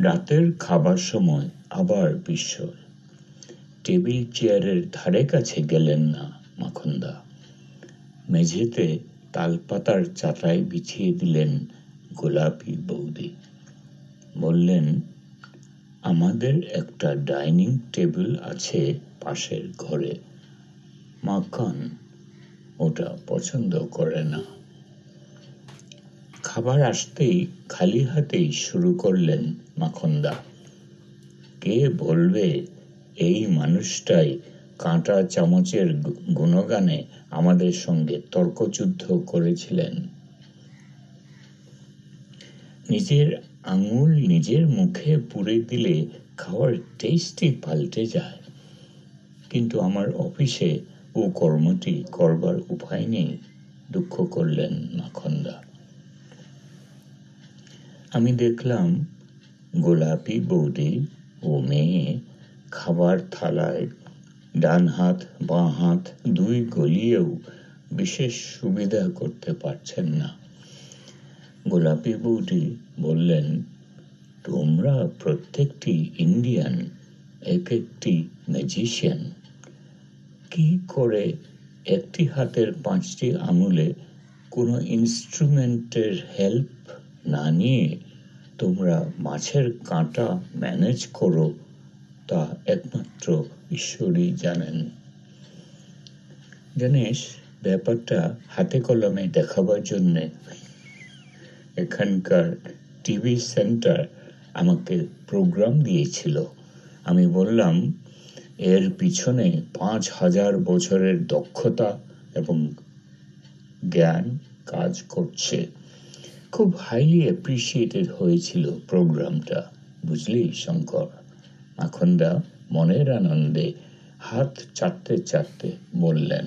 রাতের খাবার সময় আবার বিস্ময়। টেবিল চেয়ারের ধারে কাছে গেলেন না মাখনদা। মেঝেতে তালপাতার চাটাই বিছিয়ে দিলেন গোলাপি বৌদি। বললেন, আমাদের একটা ডাইনিং টেবিল আছে পাশের ঘরে। মাখন ওটা পছন্দ করে না। খাবার আসতেই খালি হাতেই শুরু করলেন মাখনদা। কে বলবে, এই মানুষটাই কাঁটা চামচের গুণগানে আমাদের সঙ্গে তর্কযুদ্ধ করেছিলেন। নিজের আঙুল নিজের মুখে পুরে দিলে খাওয়ার টেস্টই পাল্টে যায়। কিন্তু আমার অফিসে ও কর্মটি করবার উপায় নেই, দুঃখ করলেন মাখন্দা। আমি দেখলাম গোলাপি বৌদি ও মেয়ে খাবার থালায় ডান হাত, বাঁ হাত দুই গলিয়েও বিশেষ সুবিধা করতে পারছেন না। গোলাপি বৌদি বললেন, তোমরা প্রত্যেকটি ইন্ডিয়ান এক একটি ম্যাজিশিয়ান। কি করে একটি হাতের পাঁচটি আঙুলে কোনো ইনস্ট্রুমেন্টের হেল্প না নিয়ে তোমরা মাছের কাঁটা ম্যানেজ করো, তা একমাত্র ঈশ্বরই জানেন। জানিস ব্যাপারটা হাতে কলমে দেখাবার জন্যে এখানকার টিভি সেন্টার আমাকে প্রোগ্রাম দিয়েছিল। আমি বললাম, এর পিছনে পাঁচ হাজার বছরের দক্ষতা এবং জ্ঞান কাজ করছে। খুব হাইলি অ্যাপ্রিসিয়েটেড হয়েছিল প্রোগ্রামটা বুঝলি শঙ্কর? মাখনদা মনের আনন্দে হাত চাটতে চাটতে বললেন